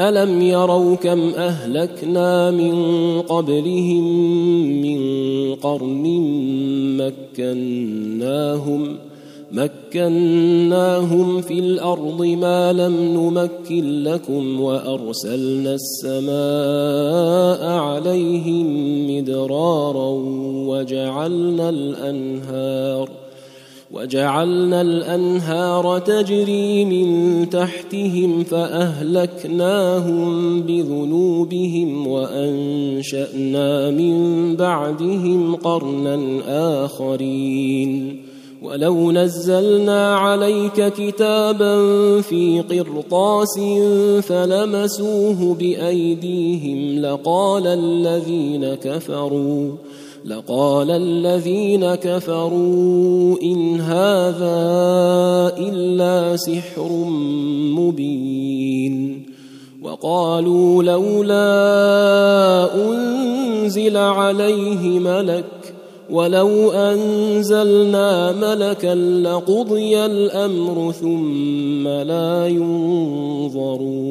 الم يروا كم اهلكنا من قبلهم من قرن مكناهم مكناهم في الأرض ما لم نمكن لكم وارسلنا السماء عليهم مدرارا وجعلنا الانهار وجعلنا الأنهار تجري من تحتهم فأهلكناهم بذنوبهم وأنشأنا من بعدهم قرنا آخرين. ولو نزلنا عليك كتابا في قرطاس فلمسوه بأيديهم لقال الذين كفروا لقال الذين كفروا إن هذا إلا سحر مبين وقالوا لولا أنزل عليه ملك ولو أنزلنا ملكا لقضي الأمر ثم لا ينظرون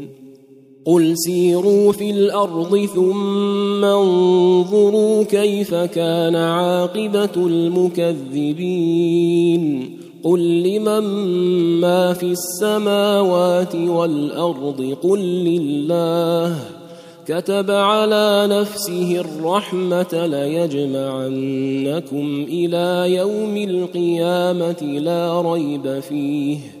قل سيروا في الأرض ثم انظروا كيف كان عاقبه المكذبين قل لمن ما في السماوات والارض قل لله كتب على نفسه الرحمه ليجمعنكم إلى يوم القيامه لا ريب فيه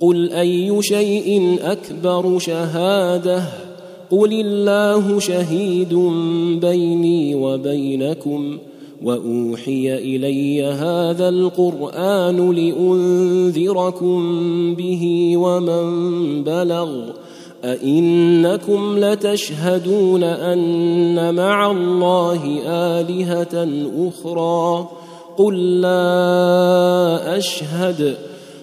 قل اي شيء اكبر شهاده قل الله شهيد بيني وبينكم واوحي الي هذا القران لانذركم به ومن بلغ ائنكم لتشهدون ان مع الله الهه أخرى قل لا اشهد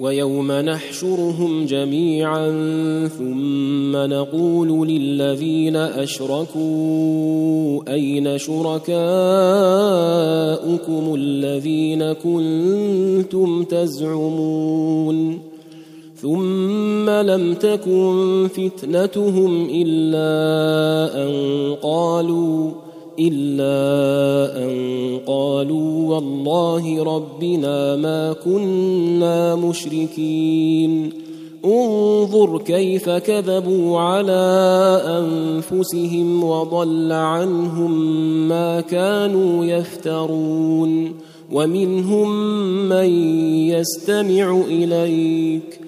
ويوم نحشرهم جميعا ثم نقول للذين أشركوا أين شركاؤكم الذين كنتم تزعمون ثم لم تكن فتنتهم إلا أن قالوا إلا أن قالوا والله ربنا ما كنا مشركين. انظر كيف كذبوا على أنفسهم وضل عنهم ما كانوا يفترون. ومنهم من يستمع إليك.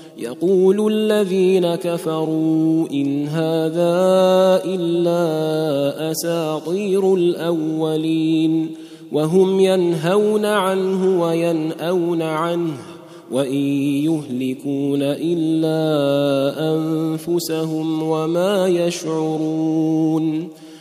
يقول الذين كفروا إن هذا إلا أساطير الأولين وهم ينهون عنه وينأون عنه وإن يهلكون إلا أنفسهم وما يشعرون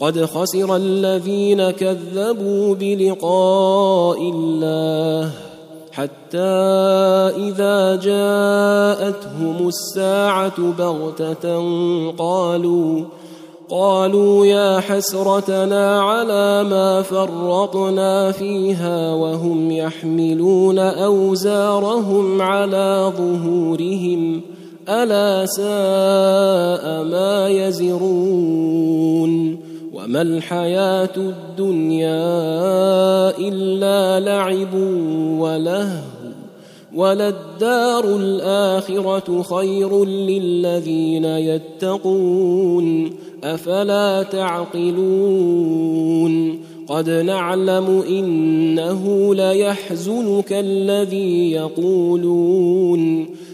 قد خسر الذين كذبوا بلقاء الله حتى إذا جاءتهم الساعة بغتة قالوا قالوا يا حسرتنا على ما فرطنا فيها وهم يحملون أوزارهم على ظهورهم ألا ساء ما يزرون وما الحياة الدنيا الا لعب ولهو وللدار الاخره خير للذين يتقون افلا تعقلون قد نعلم انه ليحزنك الذي يقولون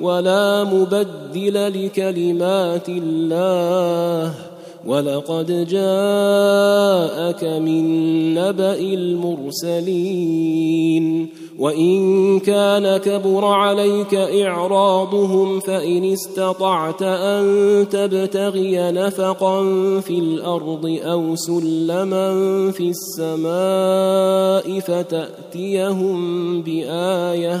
ولا مبدل لكلمات الله ولقد جاءك من نبأ المرسلين وإن كان كبر عليك إعراضهم فإن استطعت أن تبتغي نفقا في الأرض أو سلما في السماء فتأتيهم بآية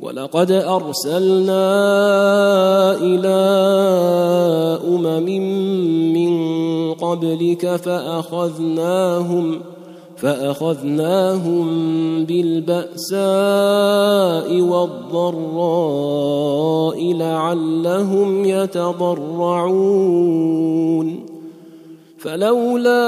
ولقد أرسلنا إلى أمم من قبلك فأخذناهم فأخذناهم بالبأساء والضراء لعلهم يتضرعون فلولا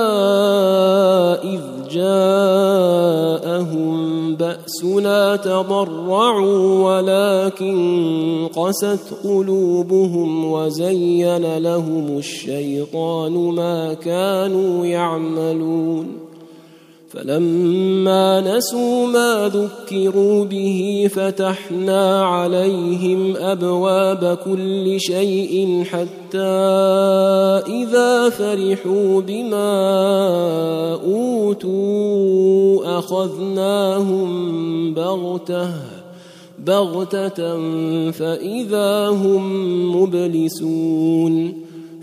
إذ جاءهم بأسنا تضرعوا ولكن قست قلوبهم وزين لهم الشيطان ما كانوا يعملون فلما نسوا ما ذكروا به فتحنا عليهم أبواب كل شيء حتى إذا فرحوا بما أوتوا أخذناهم بغتة بغتة فإذا هم مبلسون.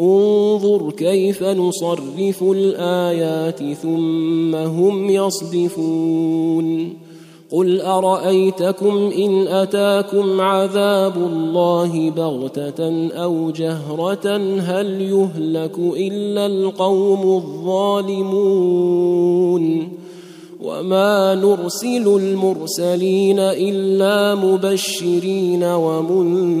انظر كيف نصرف الآيات ثم هم يصدفون. قل أرأيتكم إن أتاكم عذاب الله بغتة أو جهرة هل يهلك إلا القوم الظالمون؟ وما نرسل المرسلين إلا مبشرين ومنذرين.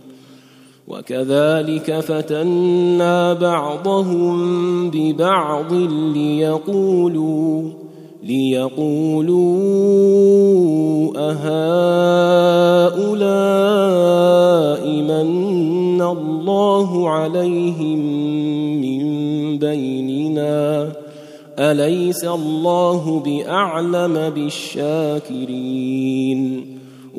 وكذلك فتنا بعضهم ببعض ليقولوا ليقولوا أهؤلاء من الله عليهم من بيننا؟ أليس الله بأعلم بالشاكرين؟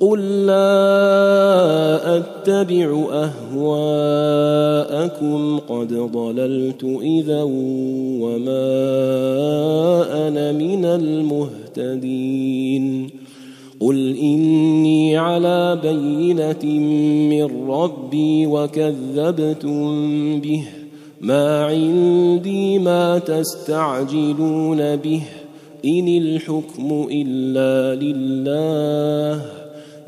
قل لا اتبع اهواءكم قد ضللت اذا وما أنا من المهتدين قل اني على بينه من ربي وكذبتم به ما عندي ما تستعجلون به ان الحكم الا لله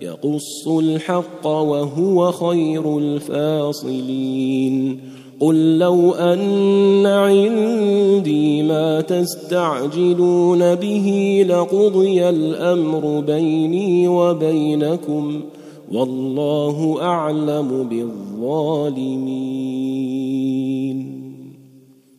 يقص الحق وهو خير الفاصلين. قل لو أن عندي ما تستعجلون به لقضي الأمر بيني وبينكم والله أعلم بالظالمين.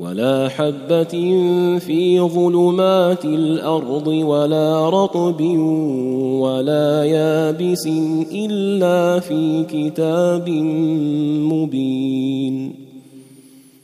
ولا حبة في ظلمات الأرض ولا رطب ولا يابس إلا في كتاب مبين.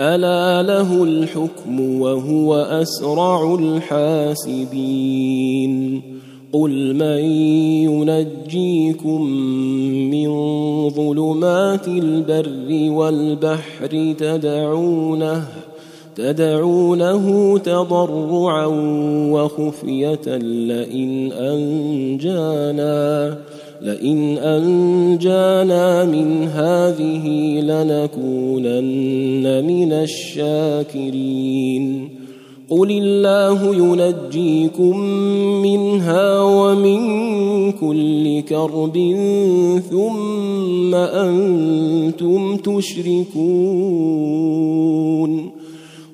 ألا له الحكم وهو أسرع الحاسبين. قل من ينجيكم من ظلمات البر والبحر تدعونه تدعونه تضرعا وخفية لئن أنجانا. لئن أنجانا من هذه لنكونن من الشاكرين. قل الله ينجيكم منها ومن كل كرب ثم أنتم تشركون.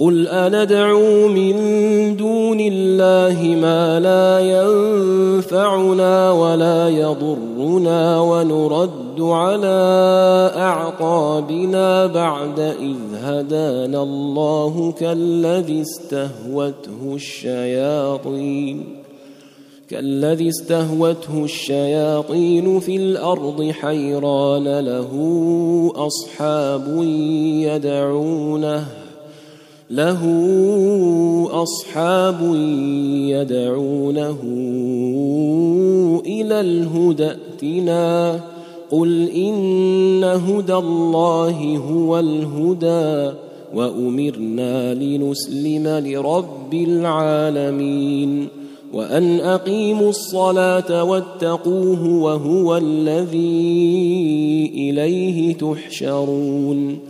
قل أندعو من دون الله ما لا ينفعنا ولا يضرنا ونرد على أعقابنا بعد إذ هدانا الله كالذي استهوته الشياطين كالذي استهوته الشياطين في الأرض حيران له أصحاب يدعونه له أصحاب يدعونه إلى الهدى ائتنا. قل إن هدى الله هو الهدى وأمرنا لنسلم لرب العالمين. وأن أقيموا الصلاة واتقوه وهو الذي إليه تحشرون.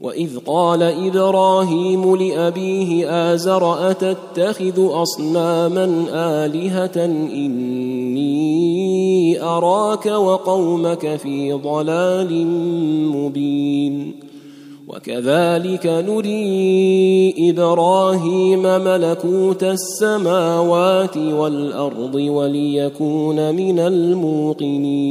وإذ قال إبراهيم لأبيه آزر أتتخذ أصناما آلهة إني إني أراك وقومك في ضلال مبين وكذلك نري إبراهيم ملكوت السماوات والأرض وليكون من الموقنين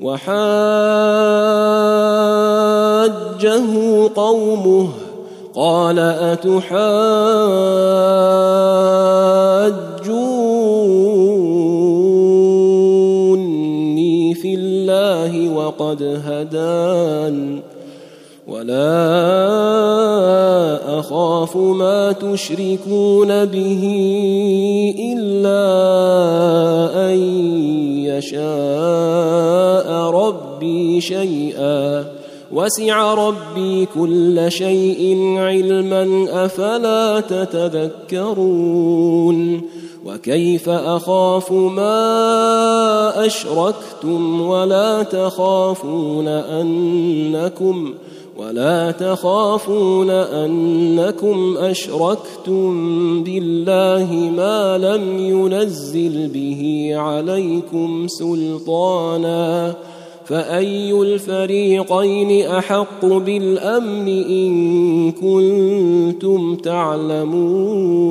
وحاجه قومه قال أتحاجوني في الله وقد هدان ولا أخاف ما تشركون به إلا أن يشاء ربي شيئا. وسع ربي كل شيء علما أفلا تتذكرون. وكيف أخاف ما أشركتم ولا تخافون أنكم ولا تخافون انكم اشركتم بالله ما لم ينزل به عليكم سلطانا فاي الفريقين احق بالامن ان كنتم تعلمون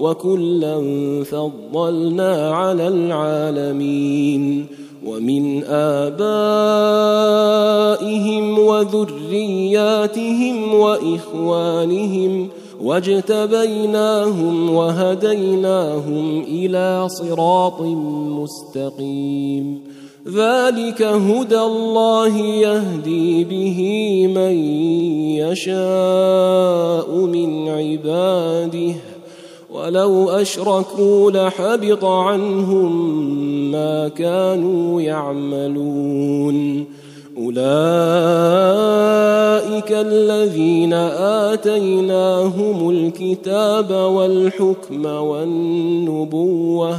وكلا فضلنا على العالمين ومن آبائهم وذرياتهم وإخوانهم واجتبيناهم وهديناهم إلى صراط مستقيم. ذلك هدى الله يهدي به من يشاء من عباده. ولو أشركوا لحبط عنهم ما كانوا يعملون. أولئك الذين آتيناهم الكتاب والحكم والنبوة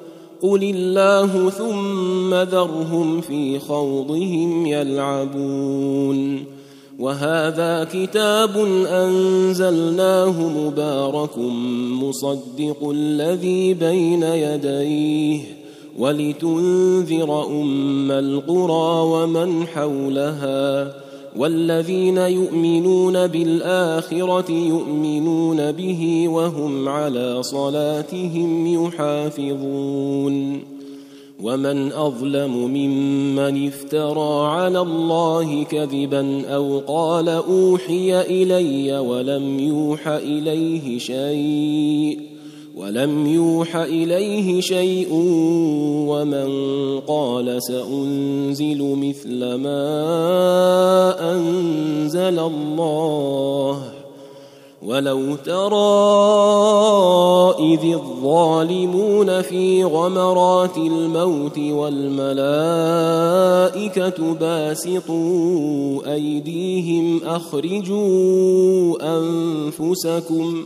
قل الله ثم ذرهم في خوضهم يلعبون وهذا كتاب انزلناه مبارك مصدق الذي بين يديه ولتنذر ام القرى ومن حولها والذين يؤمنون بالآخرة يؤمنون به وهم على صلاتهم يحافظون ومن أظلم ممن افترى على الله كذبا أو قال أوحي إلي ولم يوح إليه شيء ولم يوح إليه شيء ومن قال سأنزل مثل ما أنزل الله ولو ترى إذ الظالمون في غمرات الموت والملائكة باسطوا أيديهم أخرجوا أنفسكم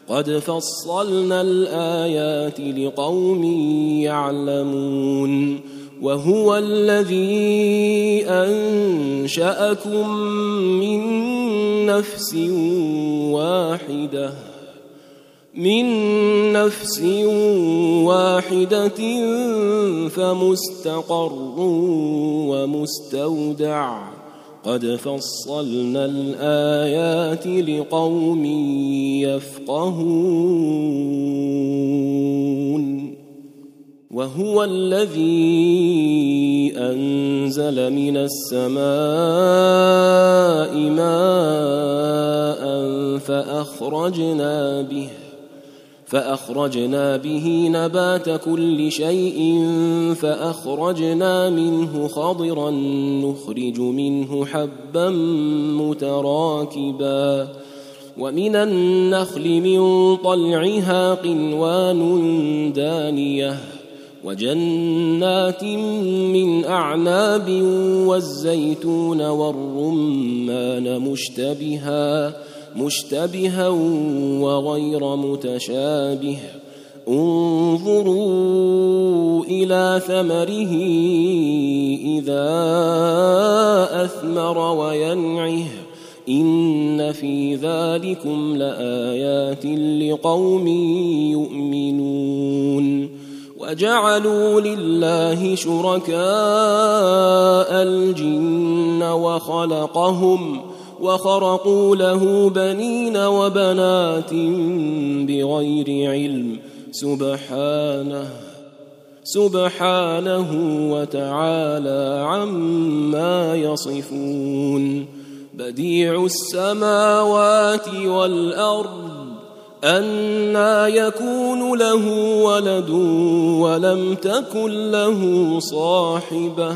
قد فصلنا الايات لقوم يعلمون وهو الذي انشاكم من نفس واحدة من نفس واحدة فمستقر ومستودع قد فصلنا الآيات لقوم يفقهون وهو الذي أنزل من السماء ماء فأخرجنا به فأخرجنا به نبات كل شيء فأخرجنا منه خضرا نخرج منه حبا متراكبا ومن النخل من طلعها قنوان دانية وجنات من أعناب والزيتون والرمان مشتبها مشتبها وغير متشابه. انظروا إلى ثمره إذا أثمر وينعه. إن في ذلكم لآيات لقوم يؤمنون. وجعلوا لله شركاء الجن وخلقهم. وخرقوا له بنين وبنات بغير علم. سبحانه سبحانه وتعالى عما يصفون. بديع السماوات والأرض أنا يكون له ولد ولم تكن له صاحبة.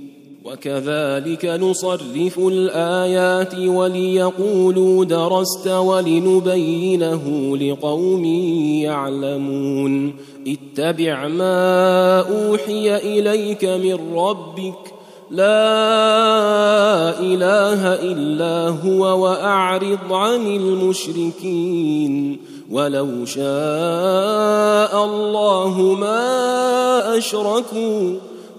وكذلك نصرف الآيات وليقولوا درست ولنبينه لقوم يعلمون. اتبع ما أوحي إليك من ربك. لا إله إلا هو وأعرض عن المشركين. ولو شاء الله ما أشركوا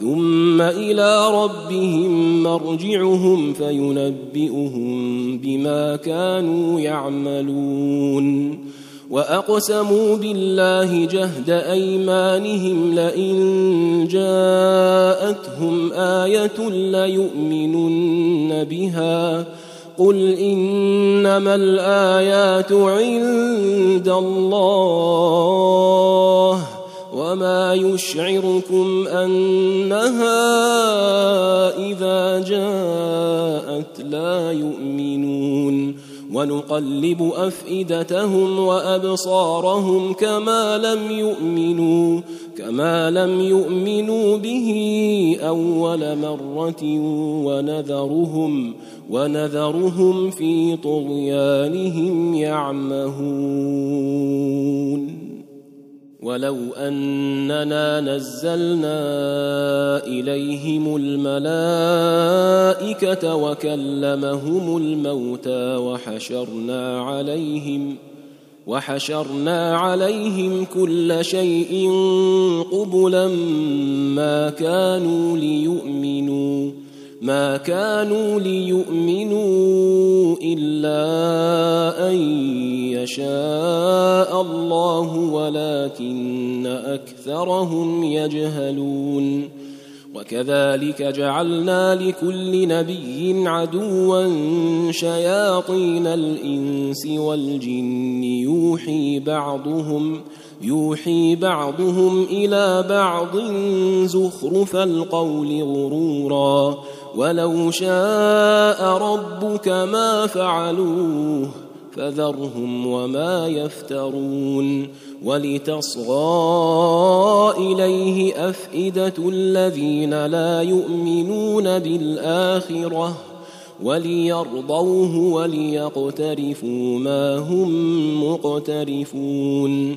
ثم إلى ربهم مرجعهم فينبئهم بما كانوا يعملون. وأقسموا بالله جهد أيمانهم لئن جاءتهم آية ليؤمنن بها. قل إنما الآيات عند الله. وما يشعركم انها اذا جاءت لا يؤمنون ونقلب افئدتهم وابصارهم كما لم يؤمنوا كما لم يؤمنوا به اول مره ونذرهم ونذرهم في طغيانهم يعمهون ولو أننا نزلنا إليهم الملائكة وكلمهم الموتى وحشرنا عليهم وحشرنا عليهم كل شيء قبلا ما كانوا ليؤمنوا. ما كانوا ليؤمنوا إلا أن يشاء الله ولكن أكثرهم يجهلون. وكذلك جعلنا لكل نبي عدوا شياطين الإنس والجن يوحي بعضهم يوحي بعضهم إلى بعض زخرف القول غرورا. ولو شاء ربك ما فعلوه فذرهم وما يفترون. ولتصغى إليه أفئدة الذين لا يؤمنون بالآخرة وليرضوه وليقترفوا ما هم مقترفون.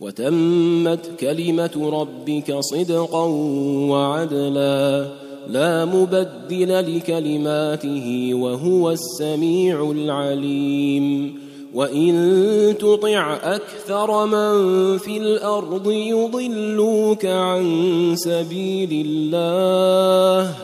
وتمت كلمة ربك صدقا وعدلا لا مبدل لكلماته وهو السميع العليم. وإن تطع أكثر من في الأرض يضلوك عن سبيل الله.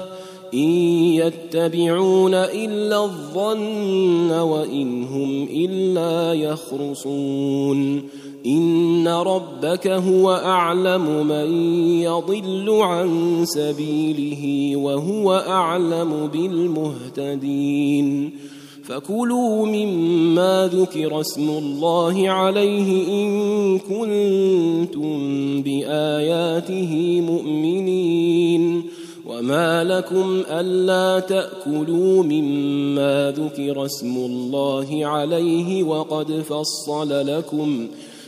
إن يتبعون إلا الظن وإن هم إلا يخرصون. ان ربك هو اعلم من يضل عن سبيله وهو اعلم بالمهتدين فكلوا مما ذكر اسم الله عليه ان كنتم باياته مؤمنين وما لكم الا تاكلوا مما ذكر اسم الله عليه وقد فصل لكم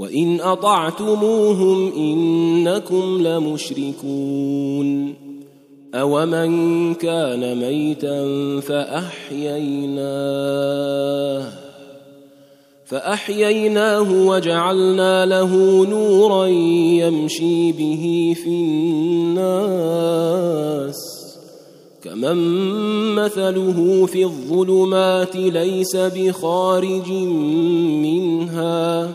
وان اطعتموهم انكم لمشركون أومن كان ميتا فأحييناه فأحييناه وجعلنا له نورا يمشي به في الناس كمن مثله في الظلمات ليس بخارج منها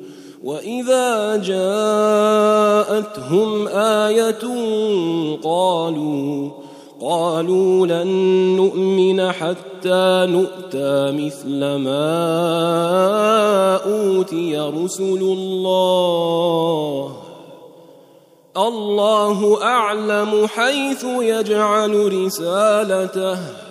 واذا جاءتهم إيه قالوا قالوا لن نؤمن حتى نؤتى مثل ما اوتي رسل الله. الله اعلم حيث يجعل رسالته.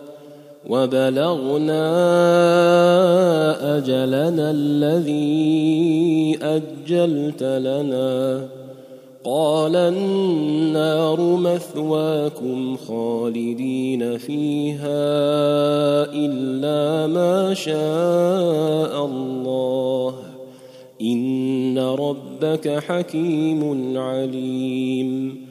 وبلغنا أجلنا الذي أجلت لنا. قال النار مثواكم خالدين فيها إلا ما شاء الله. إن ربك حكيم عليم.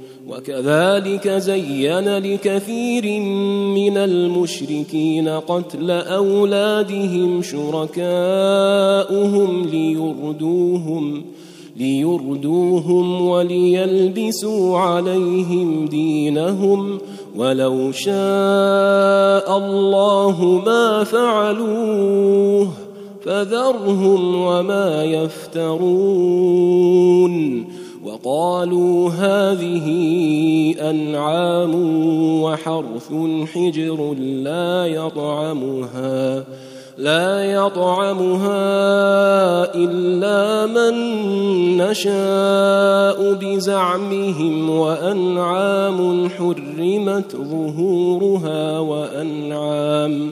وكذلك زين لكثير من المشركين قتل أولادهم شركاؤهم ليردوهم ليردوهم وليلبسوا عليهم دينهم. ولو شاء الله ما فعلوه فذرهم وما يفترون. وقالوا هذه أنعام وحرث حجر لا يطعمها لا يطعمها إلا من نشاء بزعمهم وأنعام حرمت ظهورها وأنعام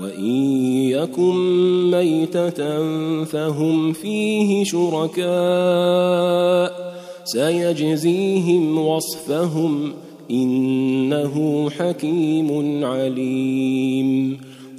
وإن يكن ميتة فهم فيه شركاء سيجزيهم وصفهم إنه حكيم عليم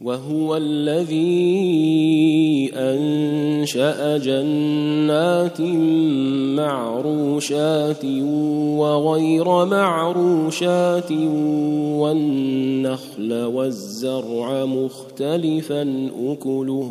وهو الذي أنشأ جنات معروشات وغير معروشات والنخل والزرع مختلفا أكله.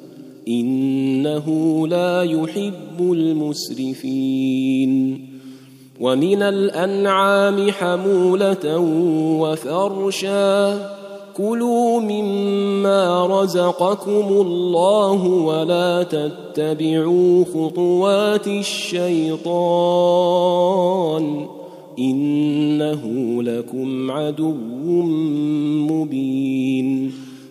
إنه لا يحب المسرفين. ومن الأنعام حمولة وفرشا. كلوا مما رزقكم الله ولا تتبعوا خطوات الشيطان. إنه لكم عدو مبين.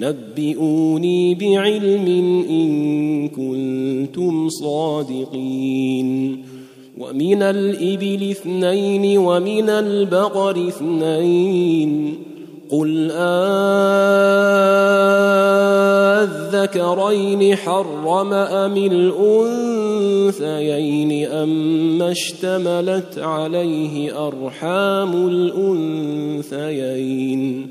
نبئوني بعلم إن كنتم صادقين. ومن الإبل اثنين ومن البقر اثنين. قل أذكرين حرم أم الأنثيين اما اشتملت عليه أرحام الأنثيين.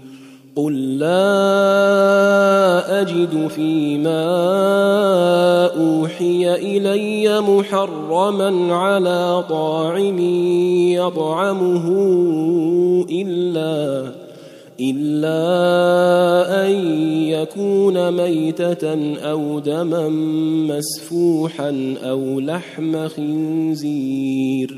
قل لا اجد فيما اوحي الي محرما على طاعم يطعمه الا الا ان يكون ميته أو دما مسفوحا أو لحم خنزير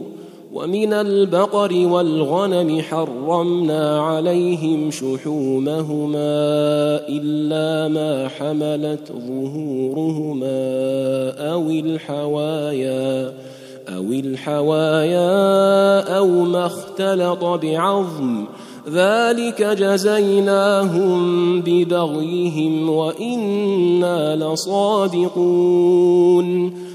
ومن البقر والغنم حرمنا عليهم شحومهما إلا ما حملت ظهورهما أو الحوايا أو الحوايا أو ما اختلط بعظم. ذلك جزيناهم ببغيهم وإنا لصادقون.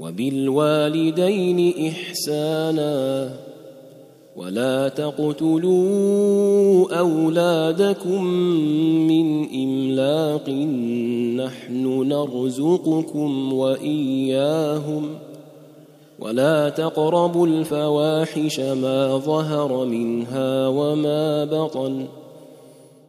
وبالوالدين إحسانا ولا تقتلوا أولادكم من إملاق نحن نرزقكم وإياهم ولا تقربوا الفواحش ما ظهر منها وما بطن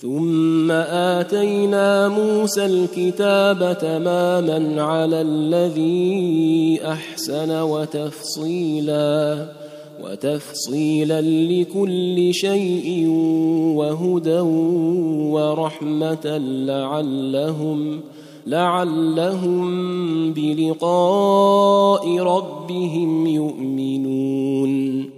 ثم آتينا موسى الكتاب تماما على الذي أحسن وتفصيلا وتفصيلا لكل شيء وهدى ورحمة لعلهم لعلهم بلقاء ربهم يؤمنون.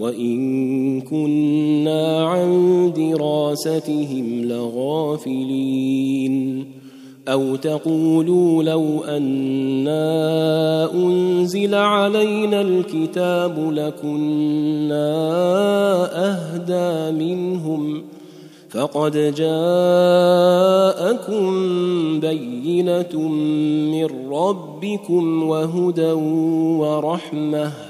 وإن كنا عن دراستهم لغافلين أو تقولوا لو أنا أنزل علينا الكتاب لكنا أهدى منهم فقد جاءكم بينة من ربكم وهدى ورحمة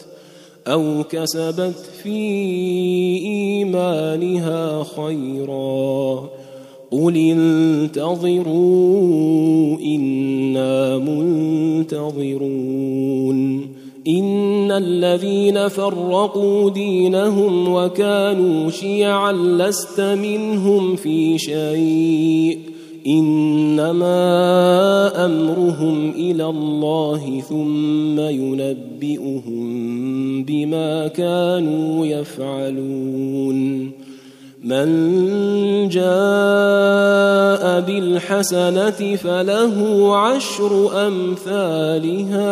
أو كسبت في إيمانها خيرا. قل انتظروا إنا منتظرون. إن الذين فرقوا دينهم وكانوا شيعا لست منهم في شيء. إنما أمرهم إلى الله ثم ينبئهم بما كانوا يفعلون. من جاء بالحسنة فله عشر أمثالها.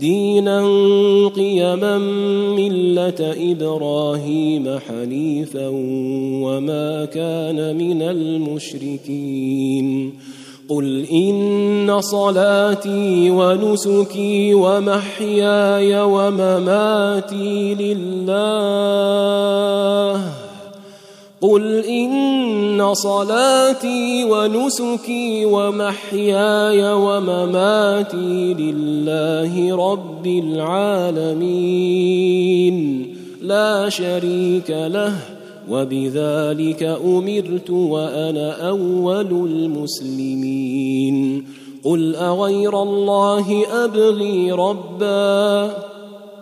دينا قيما ملة إبراهيم حنيفا وما كان من المشركين. قل إن صلاتي ونسكي ومحياي ومماتي لله. قل ان صلاتي ونسكي ومحياي ومماتي لله رب العالمين لا شريك له وبذلك امرت وأنا اول المسلمين قل اغير الله ابغي ربا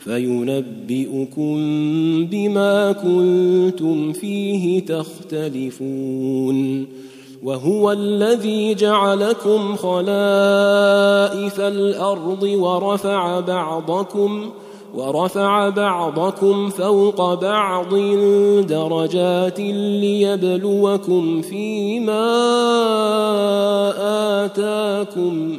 فينبئكم بما كنتم فيه تختلفون وهو الذي جعلكم خلائف الأرض ورفع بعضكم ورفع بعضكم فوق بعض درجات ليبلوكم فيما آتاكم